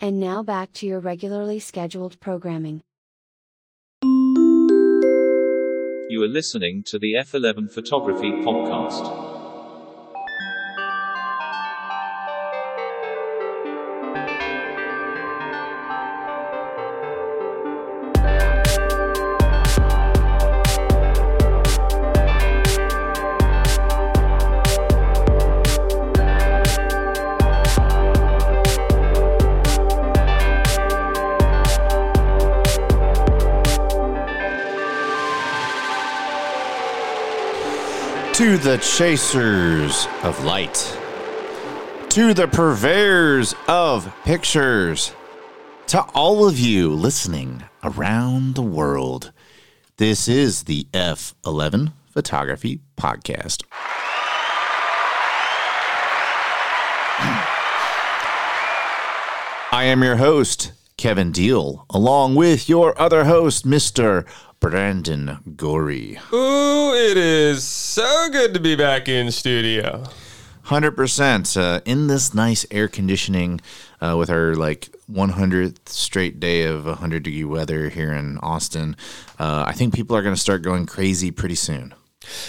And now back to your regularly scheduled programming. You are listening to the F11 Photography Podcast. The chasers of light, to the purveyors of pictures, to all of you listening around the world, this is the F11 Photography Podcast. I am your host, Kevin Deal, along with your other host, Mr. Brandon Gorey. Ooh, it is so good to be back in studio. 100% uh, in this nice air conditioning uh, with our like 100th straight day of 100 degree weather here in Austin. Uh, I think people are going to start going crazy pretty soon.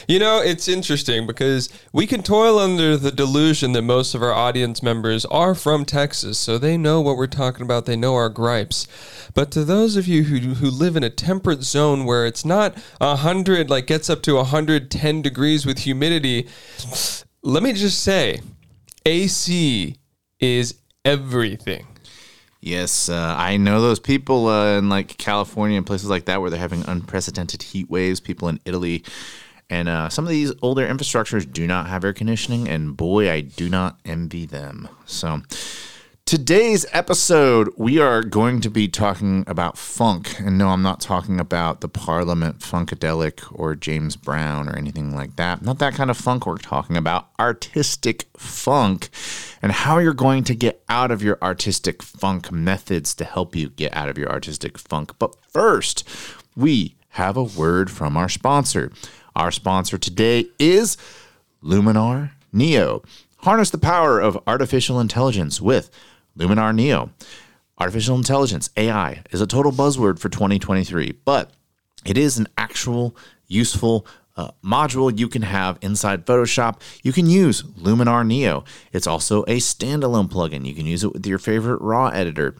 You know, it's interesting because we can toil under the delusion that most of our audience members are from Texas, so they know what we're talking about, they know our gripes. But to those of you who, who live in a temperate zone where it's not 100, like gets up to 110 degrees with humidity, let me just say AC is everything. Yes, uh, I know those people uh, in like California and places like that where they're having unprecedented heat waves. People in Italy and uh, some of these older infrastructures do not have air conditioning, and boy, I do not envy them. So, today's episode, we are going to be talking about funk. And no, I'm not talking about the Parliament Funkadelic or James Brown or anything like that. Not that kind of funk. We're talking about artistic funk and how you're going to get out of your artistic funk methods to help you get out of your artistic funk. But first, we have a word from our sponsor. Our sponsor today is Luminar Neo. Harness the power of artificial intelligence with Luminar Neo. Artificial intelligence, AI, is a total buzzword for 2023, but it is an actual useful uh, module you can have inside Photoshop. You can use Luminar Neo. It's also a standalone plugin. You can use it with your favorite RAW editor.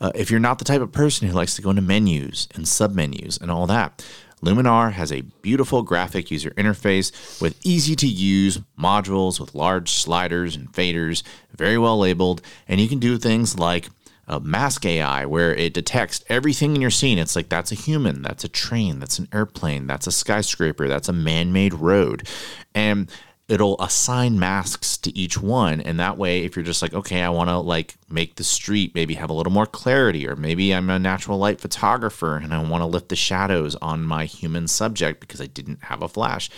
Uh, if you're not the type of person who likes to go into menus and submenus and all that, Luminar has a beautiful graphic user interface with easy to use modules with large sliders and faders, very well labeled, and you can do things like uh, mask AI, where it detects everything in your scene. It's like that's a human, that's a train, that's an airplane, that's a skyscraper, that's a man made road. And it'll assign masks to each one and that way if you're just like okay i want to like make the street maybe have a little more clarity or maybe i'm a natural light photographer and i want to lift the shadows on my human subject because i didn't have a flash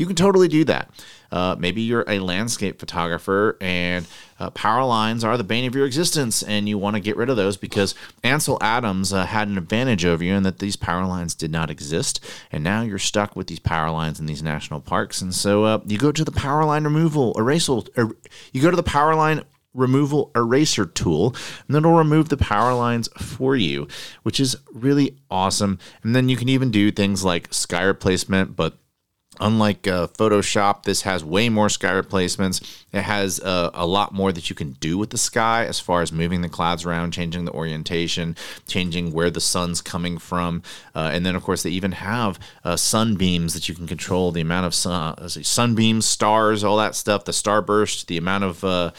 you can totally do that uh, maybe you're a landscape photographer and uh, power lines are the bane of your existence and you want to get rid of those because Ansel Adams uh, had an advantage over you in that these power lines did not exist. And now you're stuck with these power lines in these national parks. And so uh, you go to the power line removal erasal, er, you go to the power line removal eraser tool and it'll remove the power lines for you which is really awesome and then you can even do things like sky replacement but Unlike uh, Photoshop, this has way more sky replacements. It has uh, a lot more that you can do with the sky as far as moving the clouds around, changing the orientation, changing where the sun's coming from. Uh, and then, of course, they even have uh, sunbeams that you can control the amount of sun, uh, sunbeams, stars, all that stuff, the starburst, the amount of uh,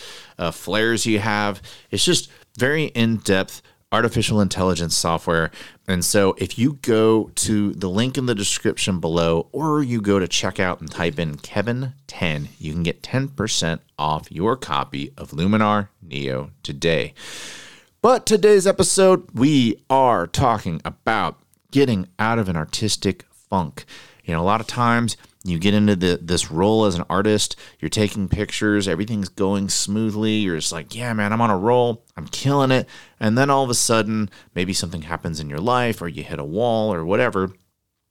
flares you have. It's just very in depth artificial intelligence software. And so if you go to the link in the description below, or you go to checkout and type in Kevin10, you can get 10% off your copy of Luminar Neo today. But today's episode, we are talking about getting out of an artistic funk. You know, a lot of times you get into the, this role as an artist, you're taking pictures, everything's going smoothly. You're just like, yeah, man, I'm on a roll, I'm killing it. And then all of a sudden, maybe something happens in your life or you hit a wall or whatever.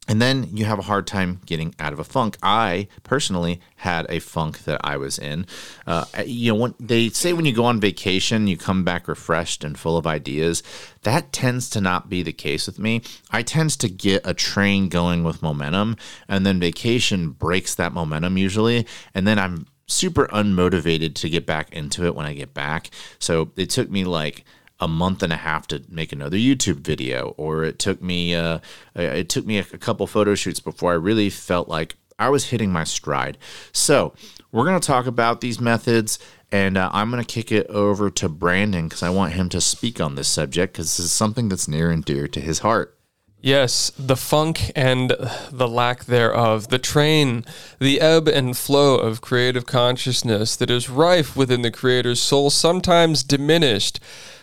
And then you have a hard time getting out of a funk. I personally had a funk that I was in. Uh, you know, when they say when you go on vacation, you come back refreshed and full of ideas. That tends to not be the case with me. I tends to get a train going with momentum, and then vacation breaks that momentum usually, and then I'm super unmotivated to get back into it when I get back. So it took me like a month and a half to make another YouTube video, or it took me uh, it took me a, couple photo shoots before I really felt like I was hitting my stride. So we're gonna talk about these methods, and uh, I'm gonna kick it over to Brandon because I want him to speak on this subject because this is something that's near and dear to his heart. Yes, the funk and the lack thereof, the train, the ebb and flow of creative consciousness that is rife within the creator's soul, sometimes diminished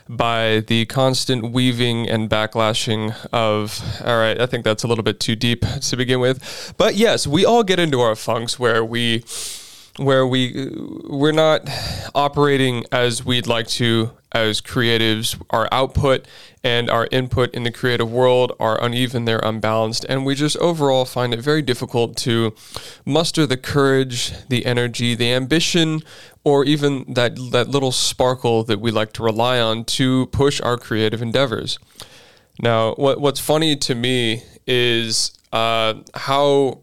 by the constant weaving and backlashing of all right i think that's a little bit too deep to begin with. But yes we all get into our funks where we where we we're not operating as we'd like to as creatives. Our output and our input in the creative world are uneven they're unbalanced and we just overall find it very difficult to muster the courage the energy the ambition or even that that little sparkle that we like to rely on to push our creative endeavors now what what's funny to me is uh, how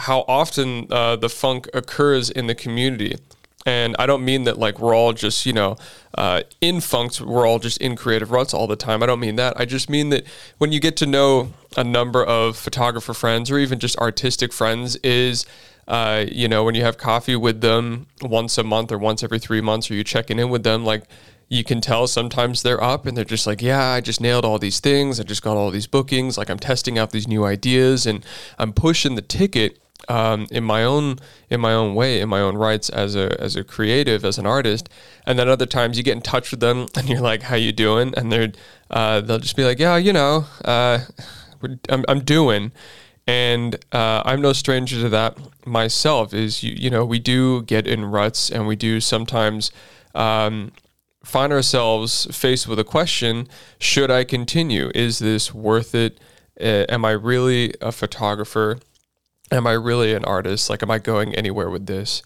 how often uh, the funk occurs in the community. And I don't mean that like we're all just, you know, uh, in funks, we're all just in creative ruts all the time. I don't mean that. I just mean that when you get to know a number of photographer friends or even just artistic friends, is, uh, you know, when you have coffee with them once a month or once every three months, or you checking in with them, like you can tell sometimes they're up and they're just like, yeah, I just nailed all these things. I just got all these bookings. Like I'm testing out these new ideas and I'm pushing the ticket um, in my own in my own way, in my own rights as a as a creative, as an artist. And then other times you get in touch with them and you're like, "How you doing?" And they're uh, they'll just be like, "Yeah, you know, uh, I'm I'm doing." And uh, I'm no stranger to that myself. Is you you know we do get in ruts and we do sometimes. Um, find ourselves faced with a question should i continue is this worth it uh, am i really a photographer am I really an artist? Like, am I going anywhere with this?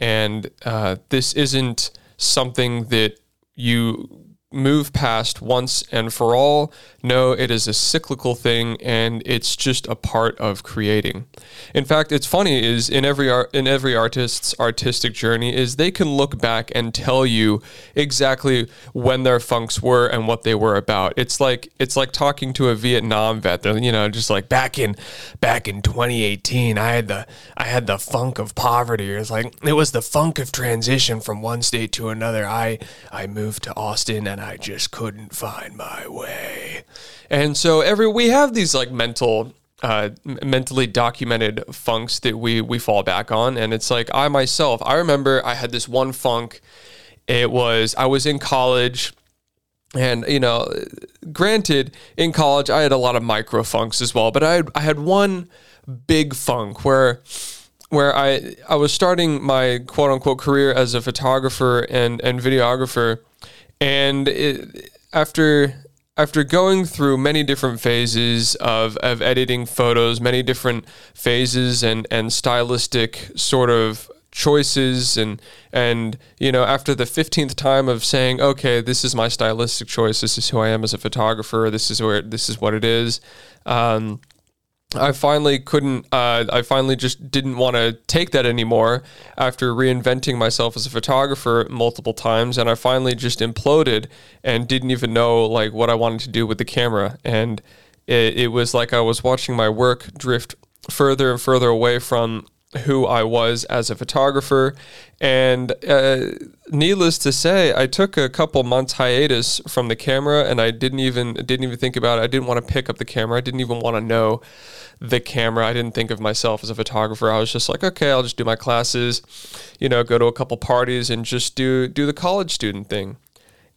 And uh, this isn't something that you move past once and for all. No, it is a cyclical thing and it's just a part of creating. In fact, it's funny is in every art in every artist's artistic journey is they can look back and tell you exactly when their funks were and what they were about. It's like it's like talking to a Vietnam vet. They're, you know, just like back in back in 2018, I had the I had the funk of poverty. It's like it was the funk of transition from one state to another. I I moved to Austin and I just couldn't find my way. And so every we have these like mental uh, mentally documented funks that we we fall back on. And it's like I myself I remember I had this one funk. It was I was in college and you know granted in college I had a lot of micro funks as well but I I had one big funk where where I I was starting my quote unquote career as a photographer and and videographer and it, after after going through many different phases of, of editing photos, many different phases and, and stylistic sort of choices and and you know after the 15th time of saying okay this is my stylistic choice. This is who I am as a photographer. This is where this is what it is um, I finally couldn't. Uh, I finally just didn't want to take that anymore after reinventing myself as a photographer multiple times, and I finally just imploded and didn't even know like what I wanted to do with the camera. And it, it was like I was watching my work drift further and further away from who I was as a photographer. And uh, needless to say, I took a couple months hiatus from the camera, and I didn't even didn't even think about it. I didn't want to pick up the camera. I didn't even want to know the camera. I didn't think of myself as a photographer. I was just like, okay, I'll just do my classes, you know, go to a couple parties, and just do do the college student thing.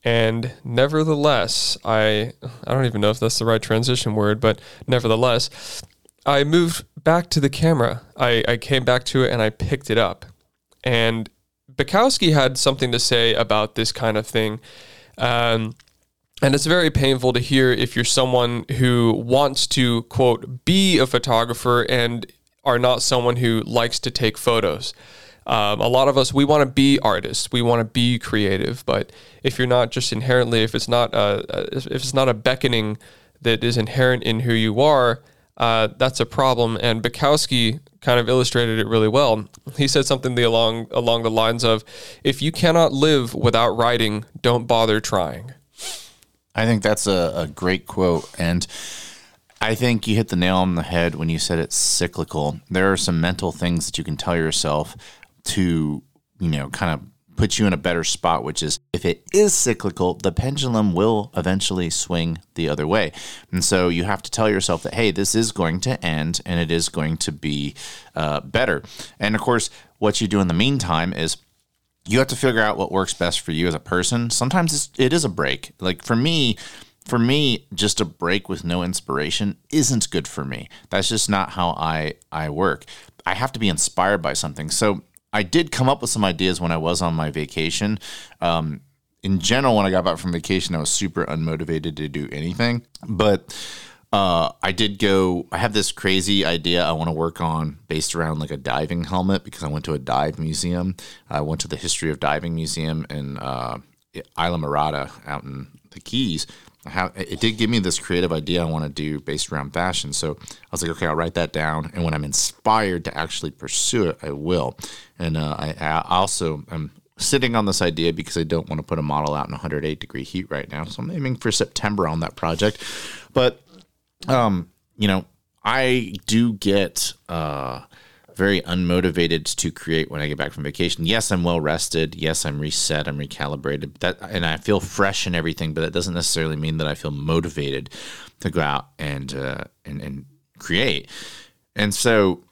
And nevertheless, I I don't even know if that's the right transition word, but nevertheless, I moved back to the camera. I, I came back to it and I picked it up. And Bukowski had something to say about this kind of thing. Um, And it's very painful to hear if you're someone who wants to, quote, be a photographer and are not someone who likes to take photos. Um, a lot of us, we want to be artists, we want to be creative, but if you're not just inherently, if it's not a, if it's not a beckoning that is inherent in who you are, uh, that's a problem. And Bukowski kind of illustrated it really well. He said something the along along the lines of, "If you cannot live without writing, don't bother trying." I think that's a, a great quote. And I think you hit the nail on the head when you said it's cyclical. There are some mental things that you can tell yourself to, you know, kind of put you in a better spot, which is if it is cyclical, the pendulum will eventually swing the other way. And so you have to tell yourself that, hey, this is going to end and it is going to be uh, better. And of course, what you do in the meantime is you have to figure out what works best for you as a person. Sometimes it's, it is a break. Like for me, for me, just a break with no inspiration isn't good for me. That's just not how I I work. I have to be inspired by something. So I did come up with some ideas when I was on my vacation. Um, in general, when I got back from vacation, I was super unmotivated to do anything. But uh, I did go. I have this crazy idea I want to work on based around like a diving helmet because I went to a dive museum. I went to the History of Diving Museum in uh, Islamorada out in the Keys. It did give me this creative idea I want to do based around fashion. So I was like, okay, I'll write that down, and when I'm inspired to actually pursue it, I will. And uh, I, I also am sitting on this idea because I don't want to put a model out in 108 degree heat right now. So I'm aiming for September on that project, but um, you know, I do get uh, very unmotivated to create when I get back from vacation. Yes, I'm well rested. Yes, I'm reset. I'm recalibrated. That and I feel fresh and everything, but that doesn't necessarily mean that I feel motivated to go out and uh, and and create. And so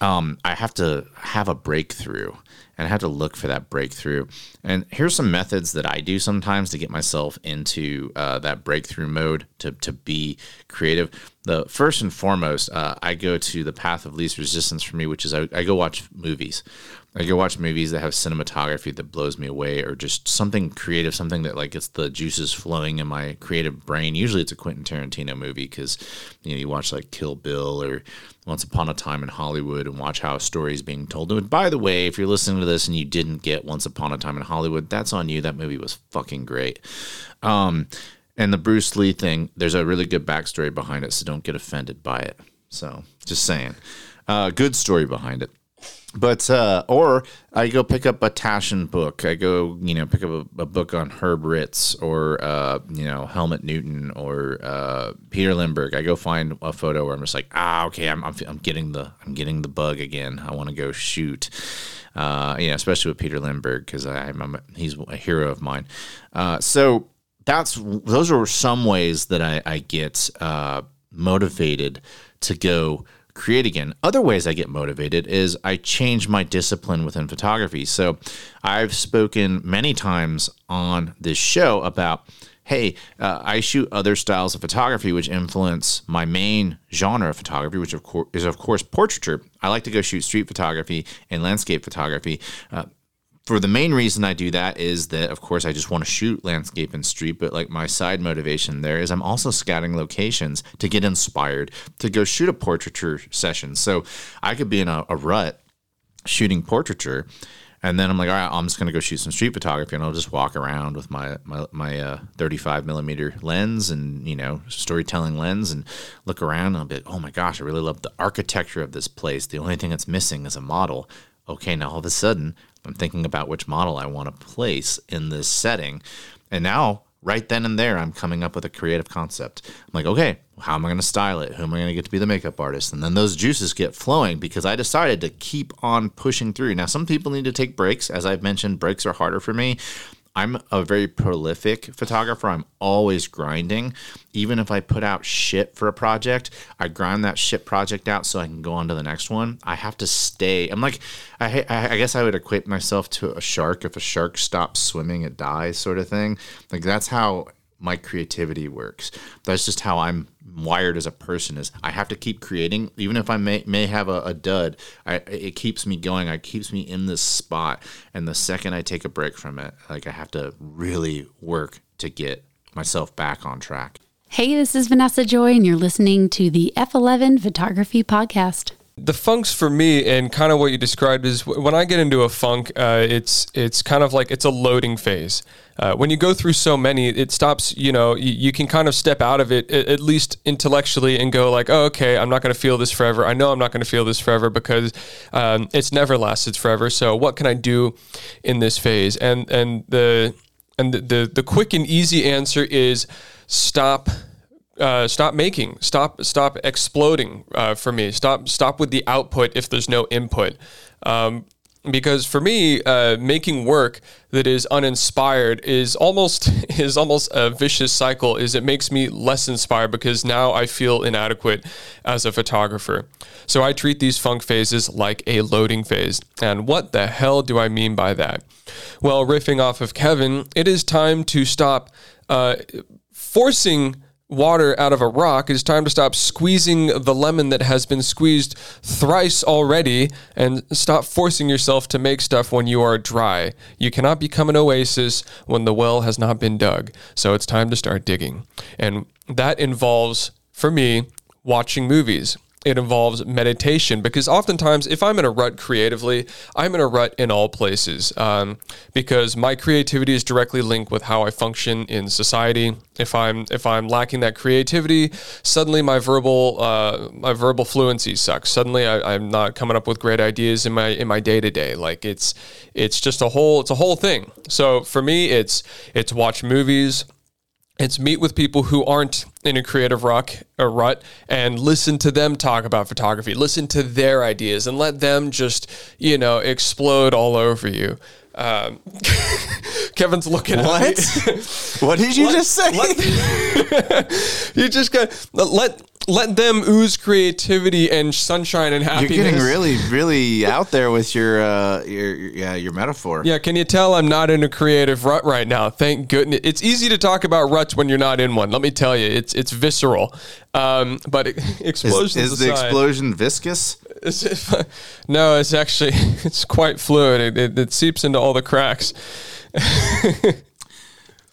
um, I have to have a breakthrough and I had to look for that breakthrough. And here's some methods that I do sometimes to get myself into uh, that breakthrough mode to, to be creative. The first and foremost, uh, I go to the path of least resistance for me, which is I, I go watch movies. I go watch movies that have cinematography that blows me away, or just something creative, something that like gets the juices flowing in my creative brain. Usually, it's a Quentin Tarantino movie because you know you watch like Kill Bill or Once Upon a Time in Hollywood and watch how a story is being told. And by the way, if you're listening to this and you didn't get Once Upon a Time in Hollywood, that's on you. That movie was fucking great. Um, and the Bruce Lee thing, there's a really good backstory behind it, so don't get offended by it. So just saying, uh, good story behind it. But uh, or I go pick up a Taschen book. I go, you know, pick up a, a book on Herb Ritts or uh, you know Helmut Newton or uh, Peter Lindbergh. I go find a photo where I'm just like, ah, okay, I'm, I'm, I'm getting the I'm getting the bug again. I want to go shoot. Uh, you know, especially with Peter Lindbergh because I'm, I'm he's a hero of mine. Uh, so that's those are some ways that I, I get uh, motivated to go create again. Other ways I get motivated is I change my discipline within photography. So I've spoken many times on this show about hey, uh, I shoot other styles of photography which influence my main genre of photography, which of course is of course portraiture. I like to go shoot street photography and landscape photography. Uh, for the main reason I do that is that, of course, I just want to shoot landscape and street, but like my side motivation there is I'm also scouting locations to get inspired to go shoot a portraiture session. So I could be in a, a rut shooting portraiture. And then I'm like, all right, I'm just gonna go shoot some street photography, and I'll just walk around with my my, my uh, 35 millimeter lens and you know storytelling lens, and look around. And I'll be like, oh my gosh, I really love the architecture of this place. The only thing that's missing is a model. Okay, now all of a sudden I'm thinking about which model I want to place in this setting. And now, right then and there, I'm coming up with a creative concept. I'm like, okay, how am I going to style it? Who am I going to get to be the makeup artist? And then those juices get flowing because I decided to keep on pushing through. Now, some people need to take breaks. As I've mentioned, breaks are harder for me. I'm a very prolific photographer. I'm always grinding. Even if I put out shit for a project, I grind that shit project out so I can go on to the next one. I have to stay. I'm like, I, I guess I would equate myself to a shark. If a shark stops swimming, it dies, sort of thing. Like that's how my creativity works. That's just how I'm wired as a person is I have to keep creating even if I may may have a, a dud I, it keeps me going it keeps me in this spot and the second I take a break from it like I have to really work to get myself back on track. Hey, this is Vanessa Joy, and you're listening to the F11 Photography Podcast. The funks for me, and kind of what you described is when I get into a funk, uh, it's it's kind of like it's a loading phase. Uh, when you go through so many, it stops. You know, you, you can kind of step out of it a- at least intellectually and go like, oh, okay, I'm not going to feel this forever. I know I'm not going to feel this forever because um, it's never lasted forever. So what can I do in this phase? And and the and the the, the quick and easy answer is stop uh, stop making, stop, stop exploding uh, for me. Stop, stop with the output if there's no input. Um, because for me, uh, making work that is uninspired is almost is almost a vicious cycle. Is it makes me less inspired because now I feel inadequate as a photographer. So I treat these funk phases like a loading phase. And what the hell do I mean by that? Well, riffing off of Kevin, it is time to stop uh, forcing water out of a rock, it is time to stop squeezing the lemon that has been squeezed thrice already and stop forcing yourself to make stuff when you are dry. You cannot become an oasis when the well has not been dug. So it's time to start digging. And that involves, for me, watching movies it involves meditation. Because oftentimes if i'm in a rut creatively i'm in a rut in all places um, because my creativity is directly linked with how i function in society. If i'm if i'm lacking that creativity suddenly my verbal uh, my verbal fluency sucks. Suddenly I, i'm not coming up with great ideas in my in my day-to-day. Like it's it's just a whole it's a whole thing. So for me it's it's watch movies it's meet with people who aren't in a creative rock or rut and listen to them talk about photography. Listen to their ideas and let them just you know explode all over you um, kevin's looking What? at me What did you Let- just say? you just got let let them ooze creativity and sunshine and happiness. You're getting really, really out there with your, uh, your, yeah, your metaphor. yeah, can you tell I'm not in a creative rut right now? Thank goodness. It's easy to talk about ruts when you're not in one. Let me tell you, it's it's visceral. Um, but Is, explosions is the aside- explosion viscous? It's- no, it's actually it's quite fluid. It, it, it seeps into all the cracks.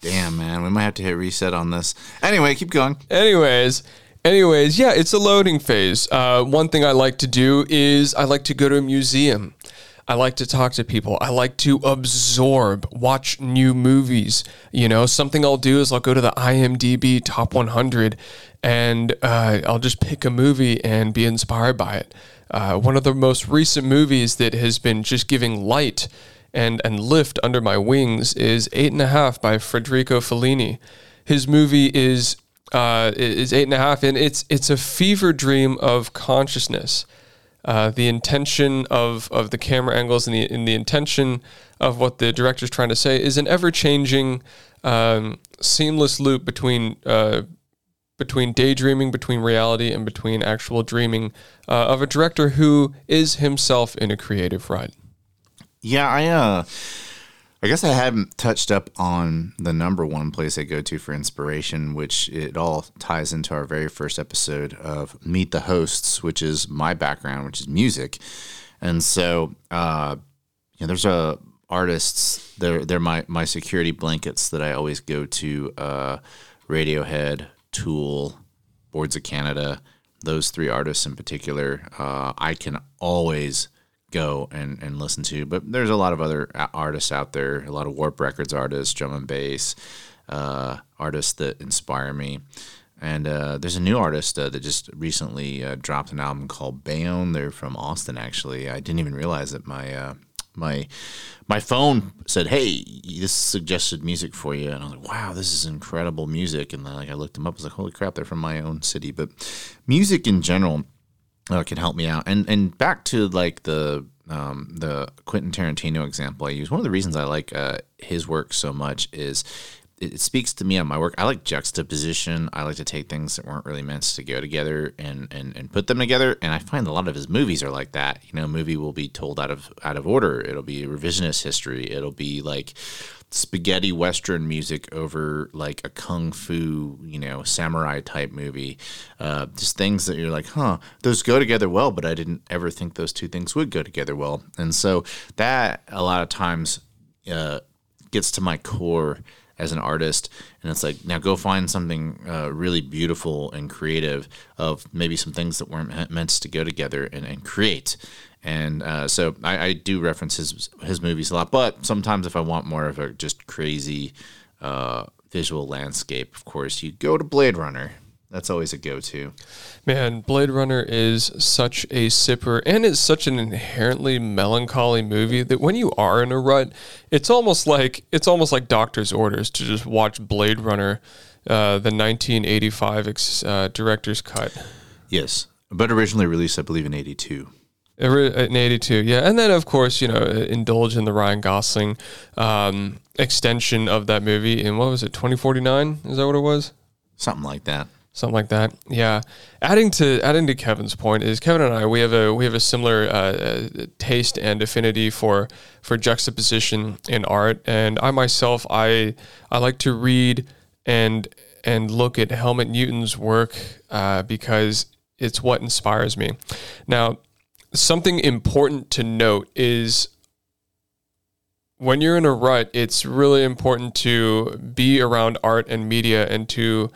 Damn, man, we might have to hit reset on this. Anyway, keep going. Anyways, anyways, yeah, it's a loading phase. Uh, one thing I like to do is I like to go to a museum. I like to talk to people. I like to absorb, watch new movies. You know, something I'll do is I'll go to the IMDb top 100 and uh, I'll just pick a movie and be inspired by it. Uh, one of the most recent movies that has been just giving light and, and lift under my wings is Eight and a Half by Federico Fellini. His movie is uh, is eight and a half, and it's it's a fever dream of consciousness. Uh, the intention of, of the camera angles and the and the intention of what the director is trying to say is an ever changing, um, seamless loop between uh, between daydreaming, between reality, and between actual dreaming uh, of a director who is himself in a creative rut. Yeah, I uh I guess I haven't touched up on the number one place I go to for inspiration, which it all ties into our very first episode of Meet the Hosts, which is my background, which is music. And so uh you know, there's a artists, they're they're my my security blankets that I always go to uh Radiohead, Tool, Boards of Canada, those three artists in particular, uh, I can always go and, and listen to. But there's a lot of other artists out there, a lot of Warp Records artists, drum and bass uh, artists that inspire me. And uh, there's a new artist uh, that just recently uh, dropped an album called Bayonne. They're from Austin, actually. I didn't even realize that my uh, my my phone said, "Hey, this suggested music for you," and I was like, "Wow, this is incredible music." And then like I looked them up, I was like, "Holy crap, they're from my own city." But music in general uh, can help me out. And and back to like the um, the Quentin Tarantino example I use. One of the reasons I like uh, his work so much is it, speaks to me on my work. I like juxtaposition. I like to take things that weren't really meant to go together and, and, and put them together. And I find a lot of his movies are like that. You know, a movie will be told out of out of order. It'll be revisionist history. It'll be like spaghetti western music over like a kung fu, you know, samurai type movie. Uh, just things that you're like, huh, those go together well, but I didn't ever think those two things would go together well. And so that a lot of times uh, gets to my core as an artist, and it's like now go find something uh, really beautiful and creative of maybe some things that weren't meant to go together and, and create. And uh, so I, I do reference his his movies a lot, but sometimes if I want more of a just crazy uh, visual landscape, of course, you go to Blade Runner. That's always a go-to. Man, Blade Runner is such a sipper and it's such an inherently melancholy movie that when you are in a rut, it's almost like it's almost like doctor's orders to just watch Blade Runner, uh, the 1985 ex- uh, director's cut. Yes, but originally released, I believe, in '82. In 82, yeah. And then, of course, you know, indulge in the Ryan Gosling um, extension of that movie in what was it, 2049? Is that what it was? Something like that. Something like that. Yeah. Adding to adding to Kevin's point is Kevin and I we have a we have a similar uh, uh, taste and affinity for for juxtaposition in art, and I myself I I like to read and and look at Helmut Newton's work uh, because it's what inspires me. Now, something important to note is when you're in a rut, it's really important to be around art and media and to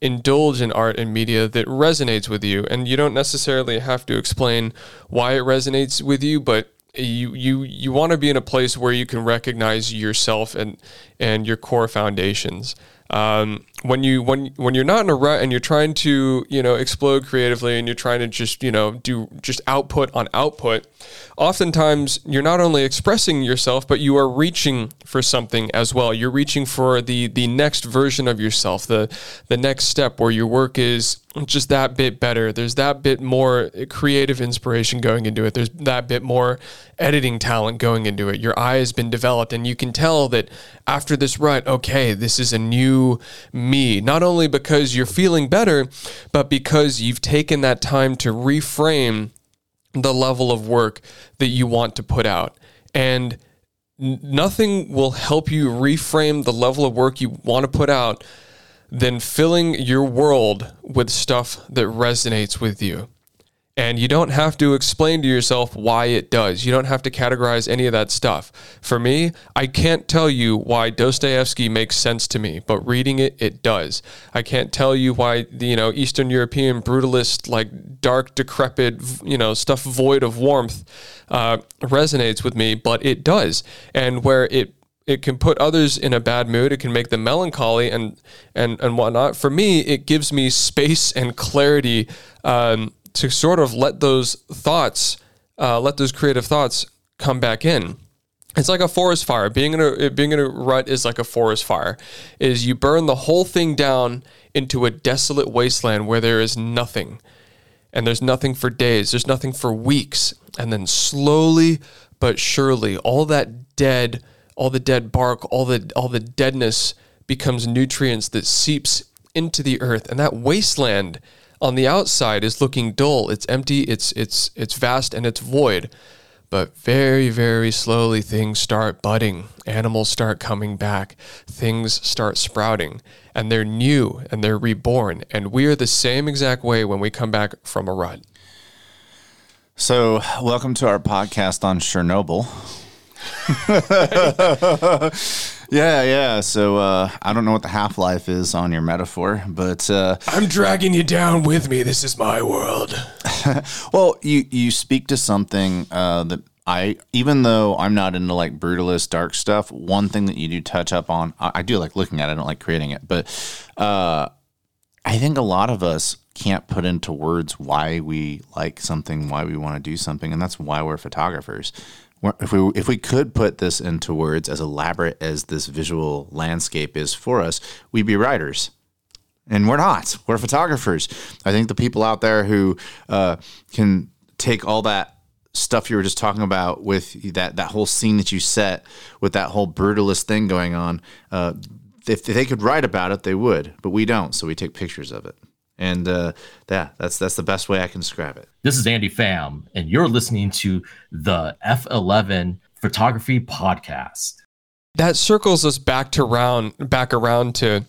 indulge in art and media that resonates with you. And you don't necessarily have to explain why it resonates with you, but you you you want to be in a place where you can recognize yourself and and your core foundations. Um, when you when when you're not in a rut and you're trying to you know explode creatively and you're trying to just you know do just output on output, oftentimes you're not only expressing yourself but you are reaching for something as well. You're reaching for the the next version of yourself, the the next step where your work is just that bit better. There's that bit more creative inspiration going into it. There's that bit more editing talent going into it. Your eye has been developed, and you can tell that after this rut, okay, this is a new me. Not only because you're feeling better, but because you've taken that time to reframe the level of work that you want to put out. And nothing will help you reframe the level of work you want to put out than filling your world with stuff that resonates with you. And you don't have to explain to yourself why it does. You don't have to categorize any of that stuff. For me, I can't tell you why Dostoevsky makes sense to me, but reading it, it does. I can't tell you why you know Eastern European brutalist, like dark, decrepit, you know stuff void of warmth, uh, resonates with me, but it does. And where it it can put others in a bad mood. It can make them melancholy and and and whatnot. For me, it gives me space and clarity um, to sort of let those thoughts, uh, let those creative thoughts come back in. It's like a forest fire. Being in a being in a rut is like a forest fire. Is you burn the whole thing down into a desolate wasteland where there is nothing, and there's nothing for days. There's nothing for weeks, and then slowly but surely, all that dead all the dead bark, all the all the deadness becomes nutrients that seeps into the earth, and that wasteland on the outside is looking dull. It's empty. It's it's it's vast and it's void. But very very slowly things start budding. Animals start coming back. Things start sprouting, and they're new and they're reborn. And we are the same exact way when we come back from a rut. So, welcome to our podcast on Chernobyl. yeah, yeah. So, uh, I don't know what the half life is on your metaphor, but uh, I'm dragging you down with me. This is my world. well, you you speak to something uh, that I, even though I'm not into like brutalist dark stuff, one thing that you do touch up on, I, I do like looking at. it. I don't like creating it, but uh, I think a lot of us can't put into words why we like something, why we want to do something, and that's why we're photographers. If we if we could put this into words as elaborate as this visual landscape is for us, we'd be writers and we're not. We're photographers. I think the people out there who uh, can take all that stuff you were just talking about with that that whole scene that you set with that whole brutalist thing going on, uh, if they could write about it, they would. But we don't, so we take pictures of it. And uh, yeah, that's that's the best way I can describe it. This is Andy Pham, and you're listening to the F11 Photography Podcast. that circles us back to round back around to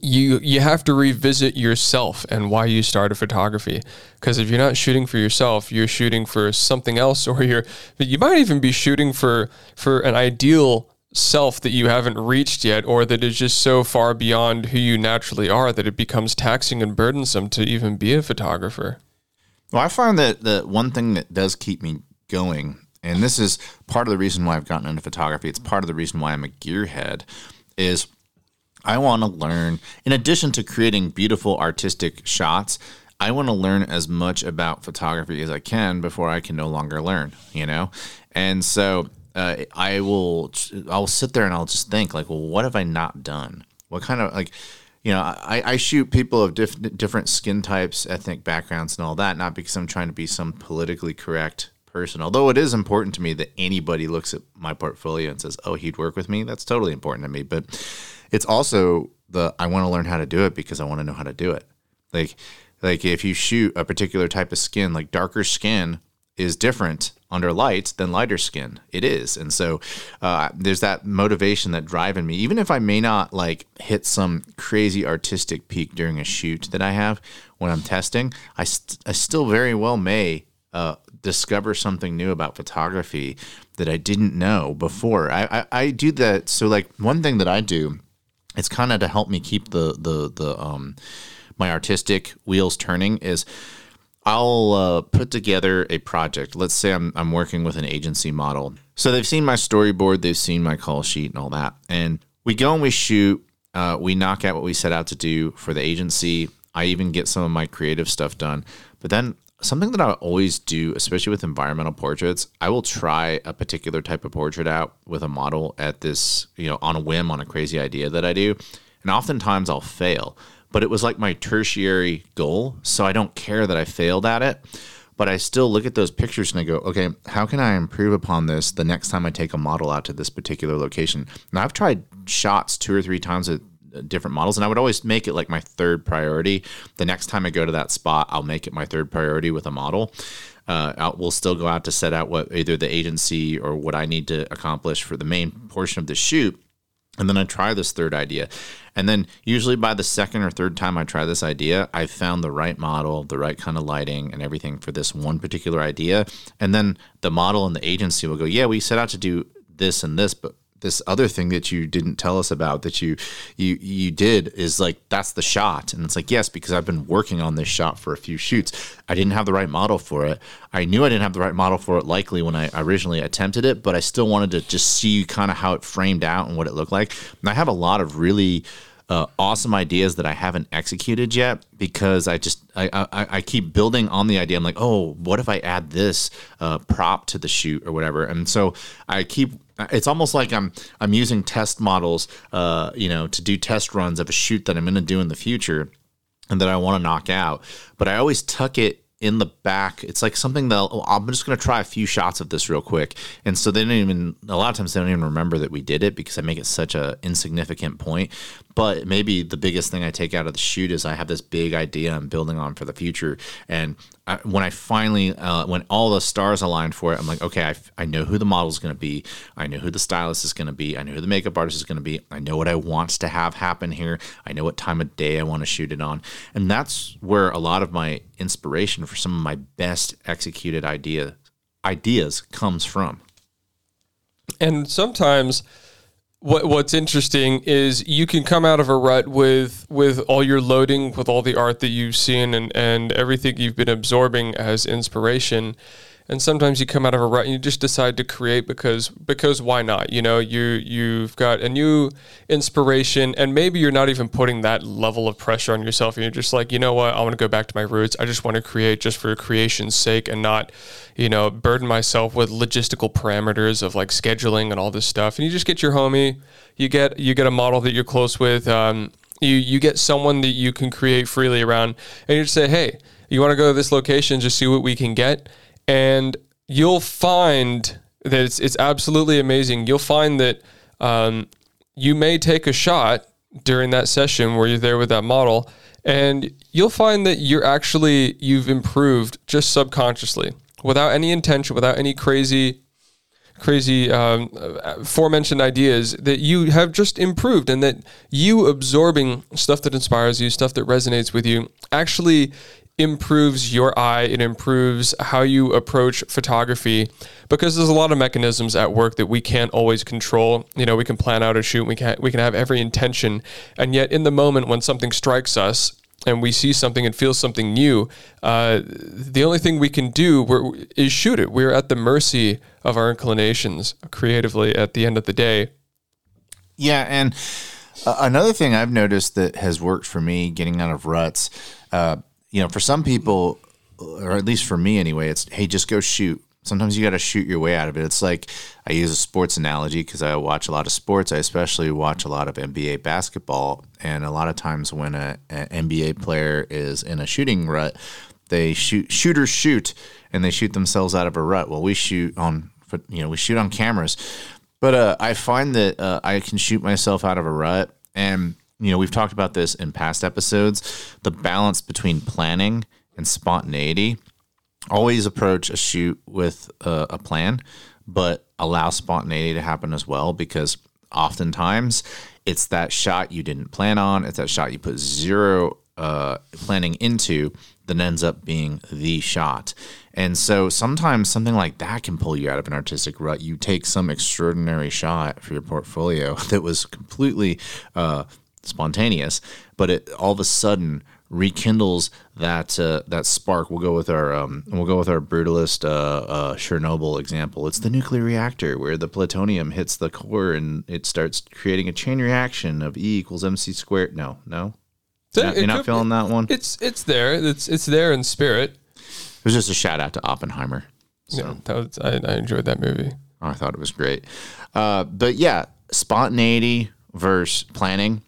you you have to revisit yourself and why you started photography because if you're not shooting for yourself you're shooting for something else or you're you might even be shooting for for an ideal self that you haven't reached yet or that is just so far beyond who you naturally are that it becomes taxing and burdensome to even be a photographer. Well, I find that the one thing that does keep me going, and this is part of the reason why I've gotten into photography, it's part of the reason why I'm a gearhead, is I want to learn, in addition to creating beautiful artistic shots, I want to learn as much about photography as I can before I can no longer learn, you know? And so uh, I will, I'll sit there and I'll just think, like, well, what have I not done? What kind of, like, you know, I, I shoot people of diff- different skin types, ethnic backgrounds, and all that, not because I'm trying to be some politically correct person. Although it is important to me that anybody looks at my portfolio and says, oh, he'd work with me. That's totally important to me. But it's also the I want to learn how to do it because I want to know how to do it. Like, like if you shoot a particular type of skin, like darker skin is different under light than lighter skin. It is. And so uh, there's that motivation, that drive in me. Even if I may not like hit some crazy artistic peak during a shoot that I have when I'm testing, I, st- I still very well may uh, discover something new about photography that I didn't know before. I, I, I do that. So like one thing that I do, it's kind of to help me keep the, the, the, um, my artistic wheels turning is I'll uh, put together a project. Let's say I'm, I'm working with an agency model. So they've seen my storyboard, they've seen my call sheet and all that. And we go and we shoot, uh, we knock out what we set out to do for the agency. I even get some of my creative stuff done. But then something that I always do, especially with environmental portraits, I will try a particular type of portrait out with a model at this, you know, on a whim, on a crazy idea that I do. And oftentimes I'll fail but it was like my tertiary goal. So I don't care that I failed at it, but I still look at those pictures and I go, okay, how can I improve upon this the next time I take a model out to this particular location? And I've tried shots two or three times at different models, and I would always make it like my third priority. The next time I go to that spot, I'll make it my third priority with a model. Uh, we'll still go out to set out what either the agency or what I need to accomplish for the main portion of the shoot. And then I try this third idea. And then usually by the second or third time I try this idea, I've found the right model, the right kind of lighting and everything for this one particular idea. And then the model and the agency will go, Yeah, we set out to do this and this, but this other thing that you didn't tell us about that you you you did is like that's the shot. And it's like yes because I've been working on this shot for a few shoots. I didn't have the right model for it. I knew I didn't have the right model for it likely when I originally attempted it but I still wanted to just see kind of how it framed out and what it looked like. And I have a lot of really uh, awesome ideas that I haven't executed yet because I just I, I, I keep building on the idea. I'm like, oh, what if I add this uh, prop to the shoot or whatever? And so I keep. It's almost like I'm I'm using test models, uh, you know, to do test runs of a shoot that I'm going to do in the future and that I want to knock out. But I always tuck it in the back. It's like something that oh, I'm just going to try a few shots of this real quick. And so they don't even, a lot of times they don't even remember that we did it because I make it such a insignificant point. But maybe the biggest thing I take out of the shoot is I have this big idea I'm building on for the future. And I, when I finally, uh, when all the stars aligned for it, I'm like, okay, I, I know who the model is going to be. I know who the stylist is going to be. I know who the makeup artist is going to be. I know what I want to have happen here. I know what time of day I want to shoot it on. And that's where a lot of my inspiration for some of my best executed idea ideas comes from. And sometimes what what's interesting is you can come out of a rut with with all your loading with all the art that you've seen and and everything you've been absorbing as inspiration and sometimes you come out of a rut and you just decide to create because because why not? You know you you've got a new inspiration and maybe you're not even putting that level of pressure on yourself and you're just like you know what? I want to go back to my roots. I just want to create just for creation's sake and not you know burden myself with logistical parameters of like scheduling and all this stuff. And you just get your homie you get you get a model that you're close with um, you you get someone that you can create freely around and you just say hey you want to go to this location just see what we can get and you'll find that it's it's absolutely amazing. You'll find that um, you may take a shot during that session where you're there with that model, and you'll find that you're actually you've improved just subconsciously without any intention, without any crazy crazy um, aforementioned ideas that you have just improved and that you absorbing stuff that inspires you stuff that resonates with you actually improves your eye, it improves how you approach photography because there's a lot of mechanisms at work that we can't always control. You know, we can plan out a shoot, we can we can have every intention, and yet in the moment when something strikes us and we see something and feel something new, uh, the only thing we can do is shoot it. We're at the mercy of our inclinations creatively at the end of the day. Yeah, and uh, another thing I've noticed that has worked for me getting out of ruts, uh, you know, for some people, or at least for me anyway, it's hey, just go shoot. Sometimes you got to shoot your way out of it. It's like I use a sports analogy because I watch a lot of sports. I especially watch a lot of NBA basketball, and a lot of times when a, an NBA player is in a shooting rut, they shoot shooters shoot and they shoot themselves out of a rut. Well, we shoot on you know we shoot on cameras but uh, I find that uh, I can shoot myself out of a rut. And, you know, we've talked about this in past episodes the balance between planning and spontaneity. Always approach a shoot with a, a plan, but allow spontaneity to happen as well because oftentimes it's that shot you didn't plan on, it's that shot you put zero uh, planning into that ends up being the shot. And so sometimes something like that can pull you out of an artistic rut. You take some extraordinary shot for your portfolio that was completely uh, spontaneous, but it all of a sudden rekindles that uh, that spark. We'll go with our um, we'll go with our brutalist uh, uh, Chernobyl example. It's the nuclear reactor where the plutonium hits the core and it starts creating a chain reaction of E equals mc squared. No, no, So you're not, you're not could- feeling that one. It's it's there. It's it's there in spirit. It was just a shout out to Oppenheimer. So. Yeah, that was, I, I enjoyed that movie. I thought it was great. Uh, but yeah, spontaneity versus planning.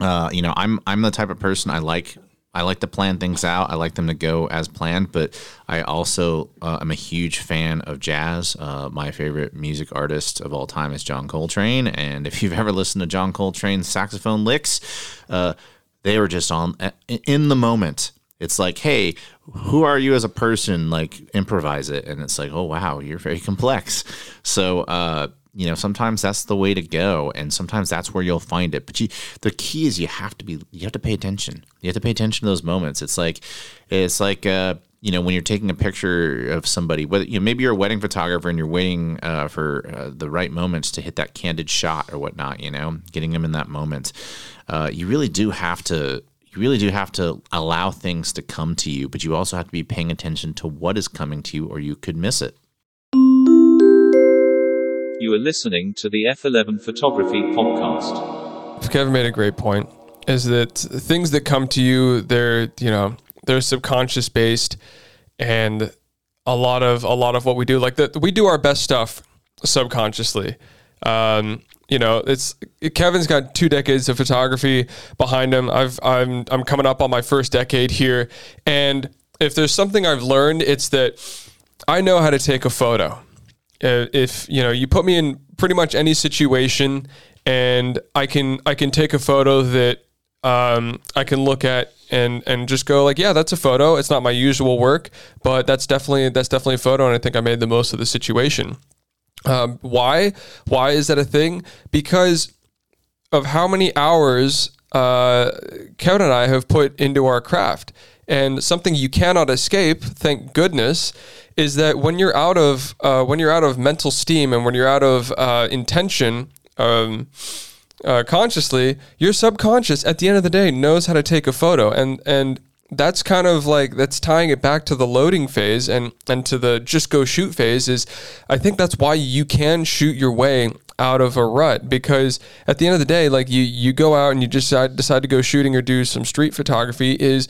Uh, you know, I'm I'm the type of person I like I like to plan things out. I like them to go as planned, but I also uh, am a huge fan of jazz. Uh, my favorite music artist of all time is John Coltrane, and if you've ever listened to John Coltrane's saxophone licks, uh, they were just on in the moment. It's like, hey, who are you as a person? Like, improvise it, and it's like, oh wow, you're very complex. So, uh, you know, sometimes that's the way to go, and sometimes that's where you'll find it. But you, the key is you have to be, you have to pay attention. You have to pay attention to those moments. It's like, it's like, uh, you know, when you're taking a picture of somebody, whether you know, maybe you're a wedding photographer and you're waiting uh, for uh, the right moments to hit that candid shot or whatnot. You know, getting them in that moment. Uh, you really do have to you really do have to allow things to come to you, but you also have to be paying attention to what is coming to you, or you could miss it. You are listening to the F11 Photography Podcast. Kevin made a great point. Is that things that come to you? They're you know they're subconscious based, and a lot of a lot of what we do, like that, we do our best stuff subconsciously. Um, you know, it's Kevin's got two decades of photography behind him. I've I'm I'm coming up on my first decade here, and if there's something I've learned, it's that I know how to take a photo. Uh, if you know, you put me in pretty much any situation, and I can I can take a photo that um, I can look at and and just go like, yeah, that's a photo. It's not my usual work, but that's definitely that's definitely a photo, and I think I made the most of the situation. Um, why? Why is that a thing? Because of how many hours uh, Kevin and I have put into our craft. And something you cannot escape, thank goodness, is that when you're out of uh, when you're out of mental steam and when you're out of uh, intention, um, uh, consciously, your subconscious at the end of the day knows how to take a photo, and and that's kind of like that's tying it back to the loading phase and and to the just go shoot phase is I think that's why you can shoot your way out of a rut because at the end of the day like you you go out and you just decide, decide to go shooting or do some street photography is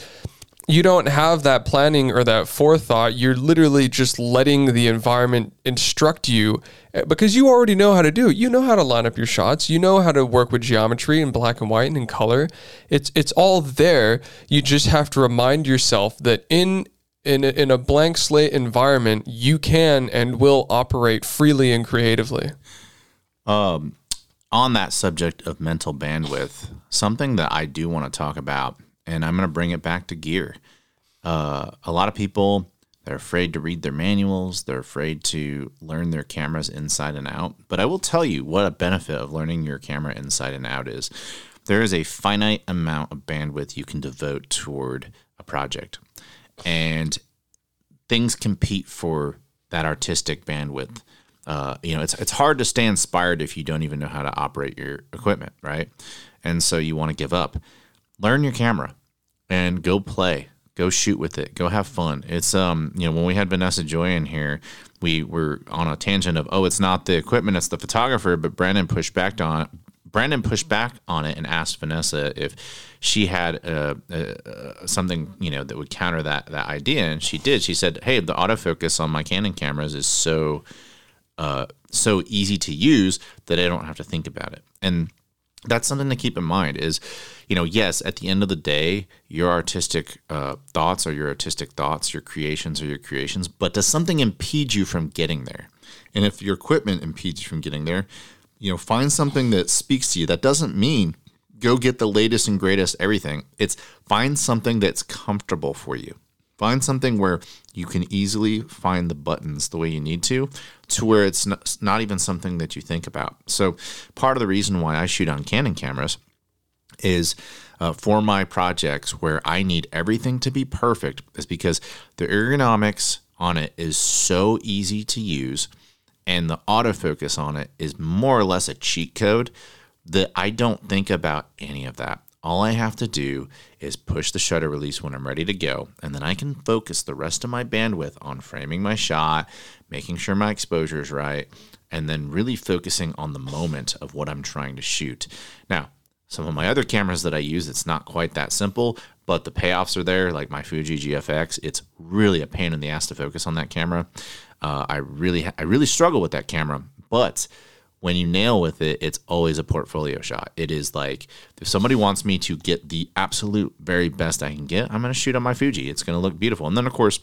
you don't have that planning or that forethought. You're literally just letting the environment instruct you eh, because you already know how to do it. You know how to line up your shots. You know how to work with geometry and black and white and in color. It's it's all there. You just have to remind yourself that in in a, in a blank slate environment, you can and will operate freely and creatively. Um, on that subject of mental bandwidth, something that I do want to talk about, and I'm going to bring it back to gear. Uh, a lot of people they're afraid to read their manuals. They're afraid to learn their cameras inside and out. But I will tell you what a benefit of learning your camera inside and out is. There is a finite amount of bandwidth you can devote toward a project. and things compete for that artistic bandwidth. Uh, you know, it's it's hard to stay inspired if you don't even know how to operate your equipment, right? And so you want to give up. Learn your camera and go play. Go shoot with it. Go have fun. It's um, you know, when we had Vanessa Joy in here, we were on a tangent of, oh, it's not the equipment, it's the photographer. But Brandon pushed back on Brandon pushed back on it and asked Vanessa if she had uh, uh, something you know that would counter that that idea, and she did. She said, "Hey, the autofocus on my Canon cameras is so uh, so easy to use that I don't have to think about it." And that's something to keep in mind. Is you know, yes, at the end of the day, your artistic uh, thoughts are your artistic thoughts, your creations are your creations. But does something impede you from getting there? And if your equipment impedes you from getting there, you know, find something that speaks to you. That doesn't mean go get the latest and greatest everything. It's find something that's comfortable for you. Find something where you can easily find the buttons the way you need to, to where it's not, not even something that you think about. So, part of the reason why I shoot on Canon cameras is uh, for my projects where I need everything to be perfect, is because the ergonomics on it is so easy to use and the autofocus on it is more or less a cheat code that I don't think about any of that. All I have to do is push the shutter release when I'm ready to go, and then I can focus the rest of my bandwidth on framing my shot, making sure my exposure is right, and then really focusing on the moment of what I'm trying to shoot. Now, some of my other cameras that I use, it's not quite that simple, but the payoffs are there. Like my Fuji GFX, it's really a pain in the ass to focus on that camera. Uh, I really, I really struggle with that camera, but when you nail with it, it's always a portfolio shot. It is like if somebody wants me to get the absolute very best I can get, I'm going to shoot on my Fuji. It's going to look beautiful, and then of course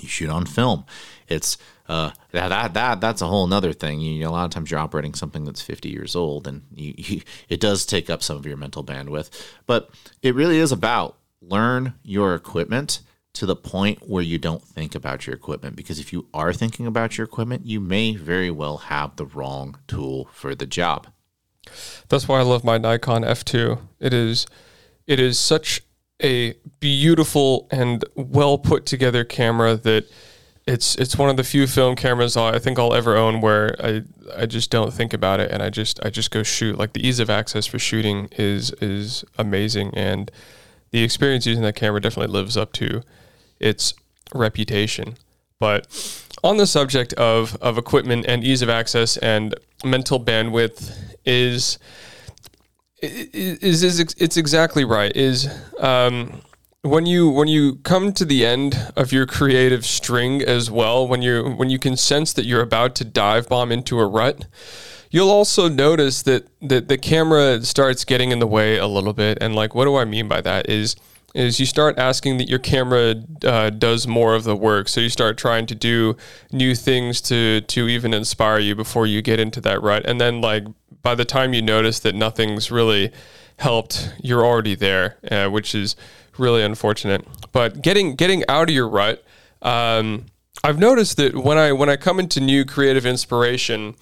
you shoot on film. It's uh, that that that that's a whole nother thing. You, a lot of times you're operating something that's 50 years old, and you, you, it does take up some of your mental bandwidth. But it really is about learn your equipment to the point where you don't think about your equipment. Because if you are thinking about your equipment, you may very well have the wrong tool for the job. That's why I love my Nikon F2. It is it is such a beautiful and well put together camera that it's it's one of the few film cameras I think I'll ever own where I I just don't think about it and I just I just go shoot. Like the ease of access for shooting is is amazing and the experience using that camera definitely lives up to its reputation. But on the subject of, of equipment and ease of access and mental bandwidth is is, is it's exactly right. Is um, when you when you come to the end of your creative string as well, when you when you can sense that you're about to dive bomb into a rut, you'll also notice that that the camera starts getting in the way a little bit. And like, what do I mean by that? Is is you start asking that your camera uh, does more of the work. So you start trying to do new things to to even inspire you before you get into that rut. And then like by the time you notice that nothing's really helped, you're already there, uh, which is really unfortunate. But getting getting out of your rut, um, I've noticed that when I when I come into new creative inspiration,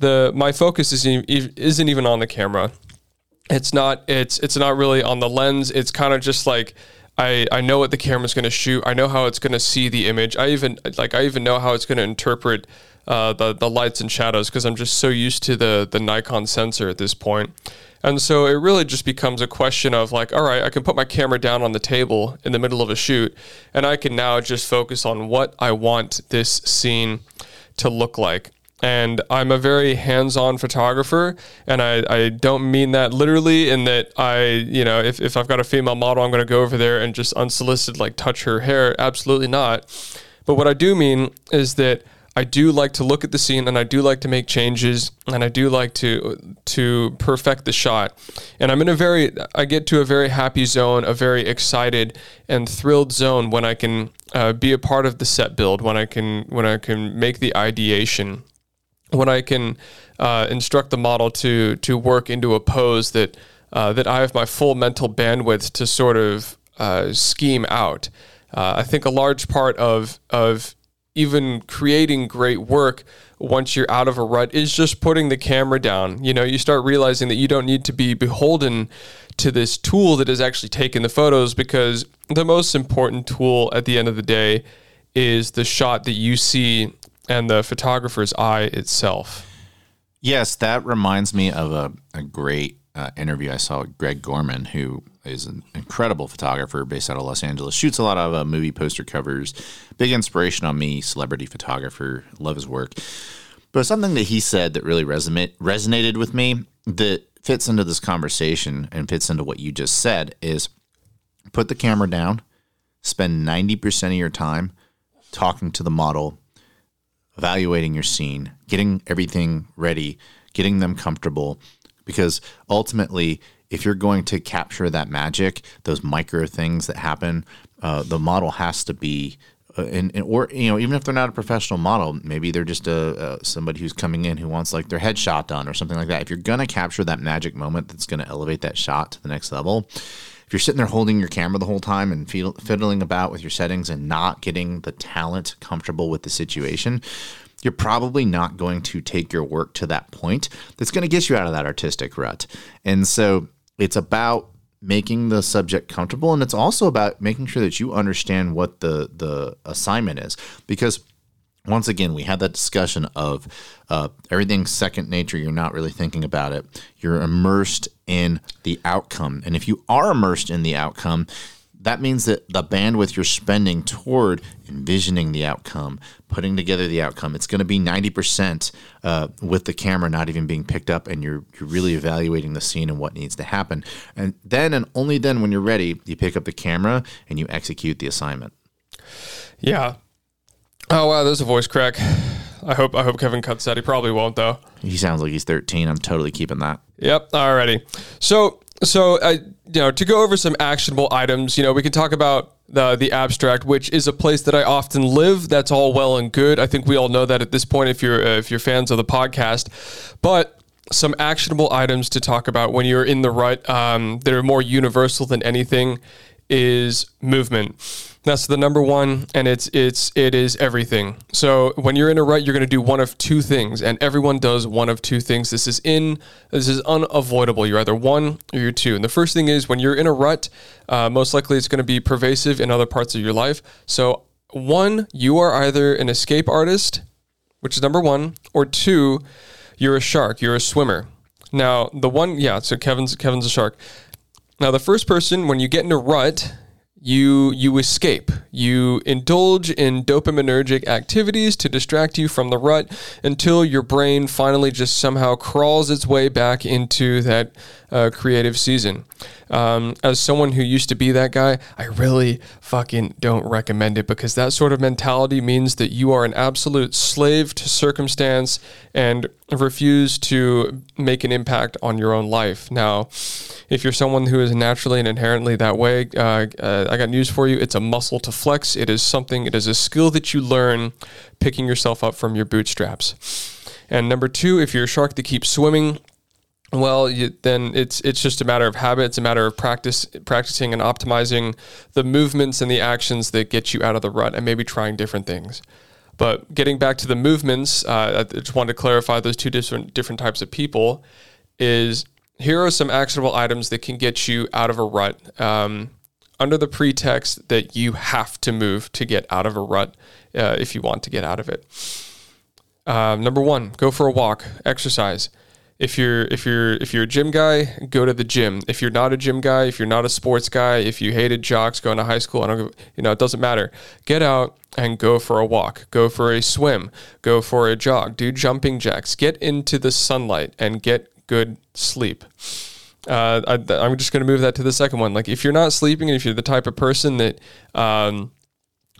the my focus isn't isn't even on the camera it's not it's it's not really on the lens it's kind of just like I, I know what the camera's going to shoot. I know how it's going to see the image. I even like I even know how it's going to interpret uh, the the lights and shadows because I'm just so used to the the Nikon sensor at this point. And so it really just becomes a question of like, all right, I can put my camera down on the table in the middle of a shoot, and I can now just focus on what I want this scene to look like and I'm a very hands-on photographer, and I, I don't mean that literally in that I, you know, if, if I've got a female model, I'm going to go over there and just unsolicited like touch her hair. Absolutely not. But what I do mean is that I do like to look at the scene and I do like to make changes and I do like to to perfect the shot. And I'm in a very I get to a very happy zone, a very excited and thrilled zone when I can uh, be a part of the set build, when I can when I can make the ideation when I can uh, instruct the model to to work into a pose that uh, that I have my full mental bandwidth to sort of uh, scheme out. Uh, I think a large part of of even creating great work once you're out of a rut is just putting the camera down. You know, you start realizing that you don't need to be beholden to this tool that is actually taking the photos because the most important tool at the end of the day is the shot that you see and the photographer's eye itself. Yes, that reminds me of a, a great uh, interview I saw with Greg Gorman, who is an incredible photographer based out of Los Angeles. Shoots a lot of uh, movie poster covers. Big inspiration on me, celebrity photographer. Love his work. But something that he said that really resonate, resonated with me that fits into this conversation and fits into what you just said is put the camera down, spend 90% of your time talking to the model, evaluating your scene, getting everything ready, getting them comfortable. Because ultimately, if you're going to capture that magic, those micro things that happen, uh, the model has to be. Uh, and, and or you know even if they're not a professional model maybe they're just a, a somebody who's coming in who wants like their headshot done or something like that if you're going to capture that magic moment that's going to elevate that shot to the next level if you're sitting there holding your camera the whole time and fiddling about with your settings and not getting the talent comfortable with the situation, you're probably not going to take your work to that point that's going to get you out of that artistic rut. And so it's about making the subject comfortable and it's also about making sure that you understand what the the assignment is because once again, we had that discussion of uh, everything's second nature. You're not really thinking about it. You're immersed in the outcome. And if you are immersed in the outcome, that means that the bandwidth you're spending toward envisioning the outcome, putting together the outcome, it's going to be 90% uh, with the camera not even being picked up, and you're, you're really evaluating the scene and what needs to happen. And then and only then, when you're ready, you pick up the camera and you execute the assignment. Yeah. Oh wow, there's a voice crack. I hope I hope Kevin cuts that. He probably won't though. He sounds like he's 13. I'm totally keeping that. Yep. Alrighty. So so uh, you know to go over some actionable items. You know we can talk about the the abstract, which is a place that I often live. That's all well and good. I think we all know that at this point if you're uh, if you're fans of the podcast, but. Some actionable items to talk about when you're in the rut um, that are more universal than anything is movement. That's the number one, and it's it's it is everything. So when you're in a rut, you're going to do one of two things, and everyone does one of two things. This is in this is unavoidable. You're either one or you're two. And the first thing is when you're in a rut, uh, most likely it's going to be pervasive in other parts of your life. So one, you are either an escape artist, which is number one, or two, you're a shark. You're a swimmer. Now the one, yeah. So Kevin's Kevin's a shark. Now, the first person, when you get in a rut, you you escape. You indulge in dopaminergic activities to distract you from the rut until your brain finally just somehow crawls its way back into that uh, creative season. Um, as someone who used to be that guy, I really fucking don't recommend it because that sort of mentality means that you are an absolute slave to circumstance and refuse to make an impact on your own life. Now, if you're someone who is naturally and inherently that way, uh, uh, I got news for you. It's a muscle to flex. It is something, it is a skill that you learn picking yourself up from your bootstraps. And number two, if you're a shark that keeps swimming, well, you, then it's it's just a matter of habit. It's a matter of practice, practicing and optimizing the movements and the actions that get you out of the rut, and maybe trying different things. But getting back to the movements, uh, I just wanted to clarify those two different different types of people. Is here are some actionable items that can get you out of a rut um, under the pretext that you have to move to get out of a rut uh, if you want to get out of it. Uh, number one, go for a walk, exercise if you're if you're if you're a gym guy, go to the gym. If you're not a gym guy, if you're not a sports guy, if you hated jocks going to high school, I don't you know, it doesn't matter. Get out and go for a walk, go for a swim, go for a jog, do jumping jacks, get into the sunlight and get good sleep. Uh, I, am just going to move that to the second one. Like if you're not sleeping and if you're the type of person that um,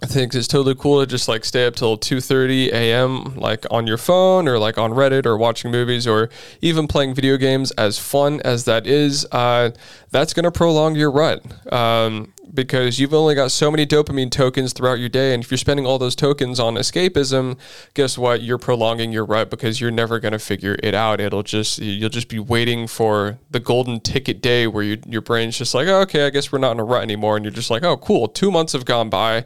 I think it's totally cool to just like stay up till 2:30 a.m. like on your phone or like on Reddit or watching movies or even playing video games. As fun as that is, uh, that's going to prolong your rut. Um, because you've only got so many dopamine tokens throughout your day. And if you're spending all those tokens on escapism, guess what? You're prolonging your rut because you're never going to figure it out. It'll just, you'll just be waiting for the golden ticket day where you, your brain's just like, oh, okay, I guess we're not in a rut anymore. And you're just like, oh, cool. Two months have gone by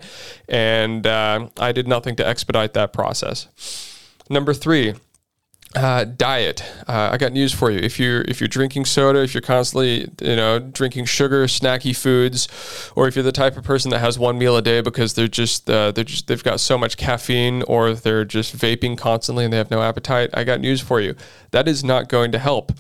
and uh, I did nothing to expedite that process. Number three, uh, diet. Uh, I got news for you. If you're if you're drinking soda, if you're constantly you know drinking sugar, snacky foods, or if you're the type of person that has one meal a day because they're just uh, they're just they've got so much caffeine, or they're just vaping constantly and they have no appetite, I got news for you. That is not going to help.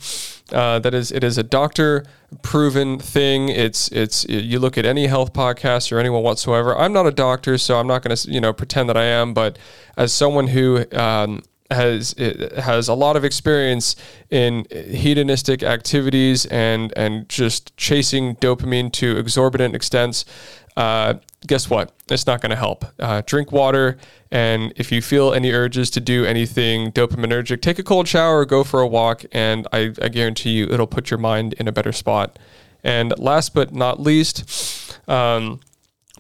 Uh, that is it is a doctor proven thing. It's it's you look at any health podcast or anyone whatsoever. I'm not a doctor, so I'm not going to you know pretend that I am. But as someone who um, has has a lot of experience in hedonistic activities and and just chasing dopamine to exorbitant extents. Uh, guess what? It's not going to help. Uh, drink water, and if you feel any urges to do anything dopaminergic, take a cold shower, go for a walk, and I, I guarantee you it'll put your mind in a better spot. And last but not least, um,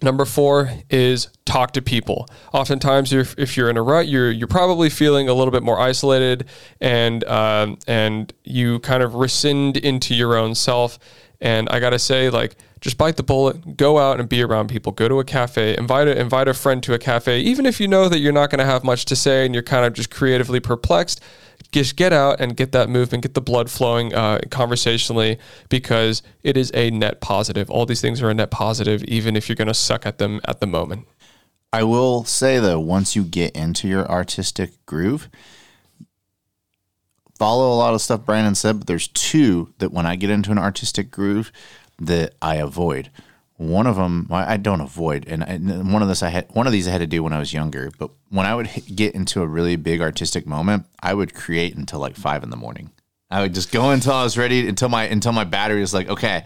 Number four is talk to people. Oftentimes, if, if you're in a rut, you're you're probably feeling a little bit more isolated, and um, and you kind of rescind into your own self. And I gotta say, like, just bite the bullet, go out and be around people. Go to a cafe, invite a, invite a friend to a cafe, even if you know that you're not gonna have much to say and you're kind of just creatively perplexed just get out and get that movement, get the blood flowing uh, conversationally because it is a net positive. All these things are a net positive, even if you're going to suck at them at the moment. I will say though, once you get into your artistic groove, follow a lot of stuff Brandon said, but there's two that when I get into an artistic groove that I avoid. One of them I don't avoid, and, and one of this I had one of these I had to do when I was younger. But when I would get into a really big artistic moment, I would create until like five in the morning. I would just go until I was ready, until my until my battery was like, okay,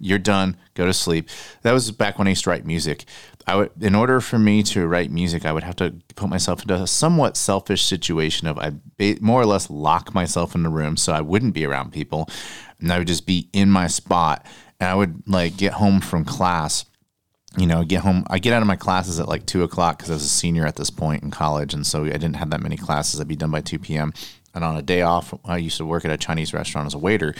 you're done, go to sleep. That was back when I used to write music. I would, in order for me to write music, I would have to put myself into a somewhat selfish situation of I more or less lock myself in the room so I wouldn't be around people, and I would just be in my spot and I would like get home from class. You know, get home. I get out of my classes at like two o'clock because I was a senior at this point in college, and so I didn't have that many classes. I'd be done by two p.m. And on a day off, I used to work at a Chinese restaurant as a waiter.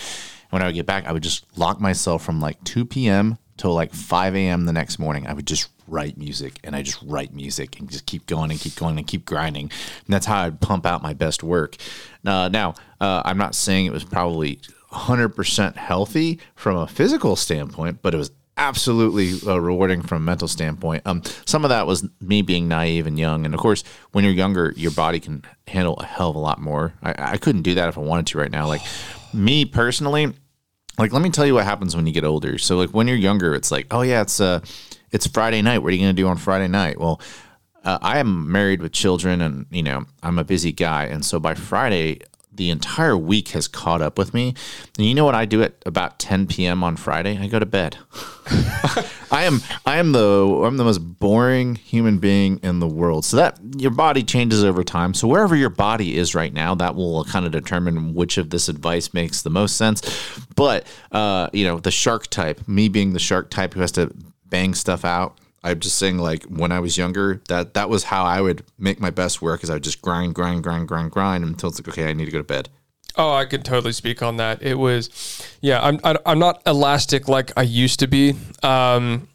When I would get back, I would just lock myself from like two p.m. till like five a.m. the next morning. I would just write music, and I just write music and just keep going and keep going and keep grinding. And that's how I'd pump out my best work. Uh, now, uh, I'm not saying it was probably 100% healthy from a physical standpoint, but it was absolutely uh, rewarding from a mental standpoint. Um, some of that was me being naive and young, and of course, when you're younger, your body can handle a hell of a lot more. I, I couldn't do that if I wanted to right now. Like me personally, like let me tell you what happens when you get older. So like when you're younger, it's like, oh yeah, it's uh, it's Friday night. What are you gonna do on Friday night? Well. Uh, I am married with children, and you know I'm a busy guy, and so by Friday the entire week has caught up with me. And you know what I do at about 10 p.m. on Friday? I go to bed. I am I am the I'm the most boring human being in the world. So that your body changes over time. So wherever your body is right now, that will kind of determine which of this advice makes the most sense. But uh, you know, the shark type, me being the shark type who has to bang stuff out I'm just saying, like when I was younger, that that was how I would make my best work. Is I would just grind, grind, grind, grind, grind until it's like, okay, I need to go to bed. Oh, I can totally speak on that. It was, yeah, I'm I, am not elastic like I used to be. Um,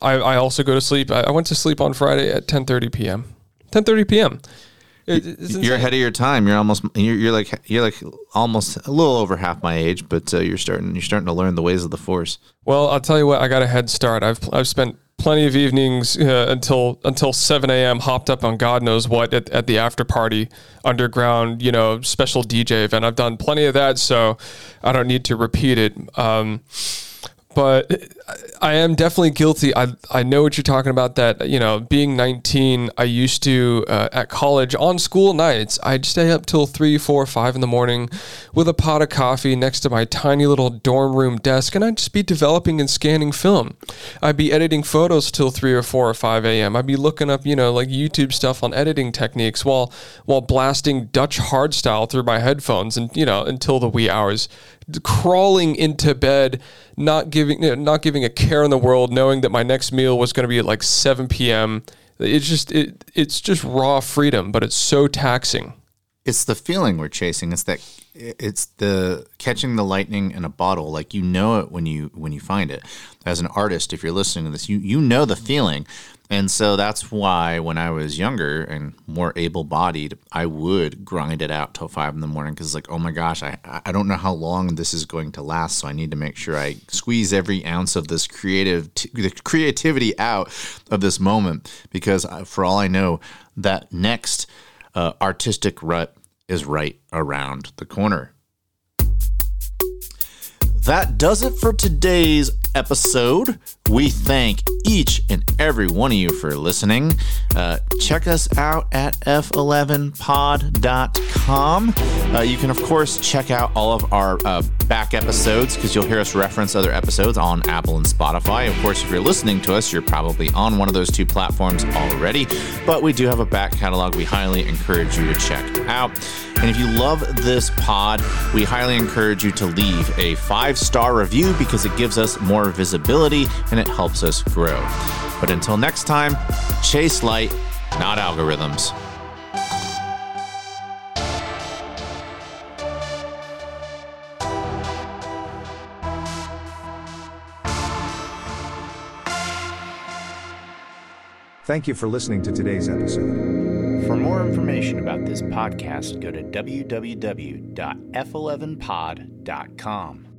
I I also go to sleep. I, I went to sleep on Friday at 10:30 p.m. 10:30 p.m. you're ahead of your time. You're almost you're, you're, like you're like almost a little over half my age, but uh, you're starting you're starting to learn the ways of the force. Well, I'll tell you what. I got a head start. I've I've spent plenty of evenings uh, until until 7 a.m. hopped up on God knows what at, at the after party underground, you know, special DJ event. I've done plenty of that, so I don't need to repeat it. Um, but I am definitely guilty. I I know what you're talking about. That you know, being 19, I used to uh, at college on school nights, I'd stay up till three, four, five in the morning with a pot of coffee next to my tiny little dorm room desk, and I'd just be developing and scanning film. I'd be editing photos till three or four or five a.m. I'd be looking up, you know, like YouTube stuff on editing techniques while while blasting Dutch hardstyle through my headphones, and you know, until the wee hours crawling into bed, not giving not giving a care in the world, knowing that my next meal was going to be at like 7 p.m. It's just it it's just raw freedom, but it's so taxing. It's the feeling we're chasing. It's that it's the catching the lightning in a bottle. Like you know it when you when you find it. As an artist, if you're listening to this, you you know the feeling. And so that's why when I was younger and more able bodied, I would grind it out till five in the morning because, like, oh my gosh, I, I don't know how long this is going to last. So I need to make sure I squeeze every ounce of this creative, t- the creativity out of this moment because uh, for all I know, that next uh, artistic rut is right around the corner. That does it for today's episode. We thank each and every one of you for listening. Uh, check us out at f11pod.com. Uh, you can, of course, check out all of our uh, back episodes because you'll hear us reference other episodes on Apple and Spotify. Of course, if you're listening to us, you're probably on one of those two platforms already, but we do have a back catalog we highly encourage you to check out. And if you love this pod, we highly encourage you to leave a five star review because it gives us more visibility and it helps us grow. But until next time, chase light, not algorithms. Thank you for listening to today's episode. For more information about this podcast, go to www.f11pod.com.